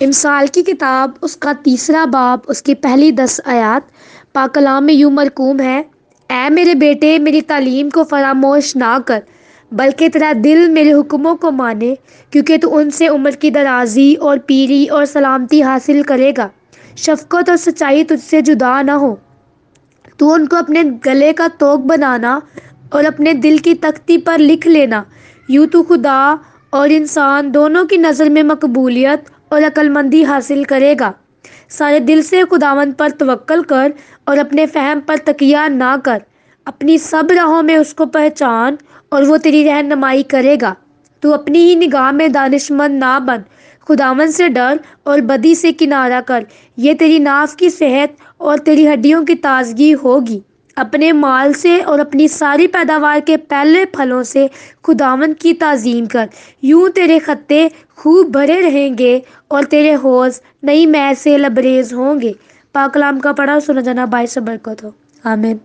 इमसाल की किताब, उसका तीसरा बाब, उसकी पहली दस आयात पाकलाम में यूँ मरकूम है ए मेरे बेटे, मेरी तालीम को फरामोश ना कर, बल्कि तेरा दिल मेरे हुक्मों को माने, क्योंकि तू उनसे उम्र की दराजी और पीरी और सलामती हासिल करेगा। शफकत और सच्चाई तुझसे जुदा ना हो। तू उनको अपने गले का तोक बनाना और अपने दिल की तख्ती पर लिख लेना। यूँ तो खुदा और इंसान दोनों की नज़र में मकबूलियत और अक्लमंदी हासिल करेगा। सारे दिल से खुदावन पर तवक्ल कर और अपने फ़हम पर तकिया ना कर। अपनी सब राहों में उसको पहचान और वो तेरी रहनमाई करेगा। तू अपनी ही निगाह में दानिशमंद ना बन। खुदावन से डर और बदी से किनारा कर। ये तेरी नाफ की सेहत और तेरी हड्डियों की ताजगी होगी। अपने माल से और अपनी सारी पैदावार के पहले फलों से खुदावन की तज़ीम कर। यूँ तेरे खत्ते खूब भरे रहेंगे और तेरे हौज नई मै से लबरेज होंगे। पाकलाम का पढ़ा सुना जाना बाईस बरकत हो आमिन।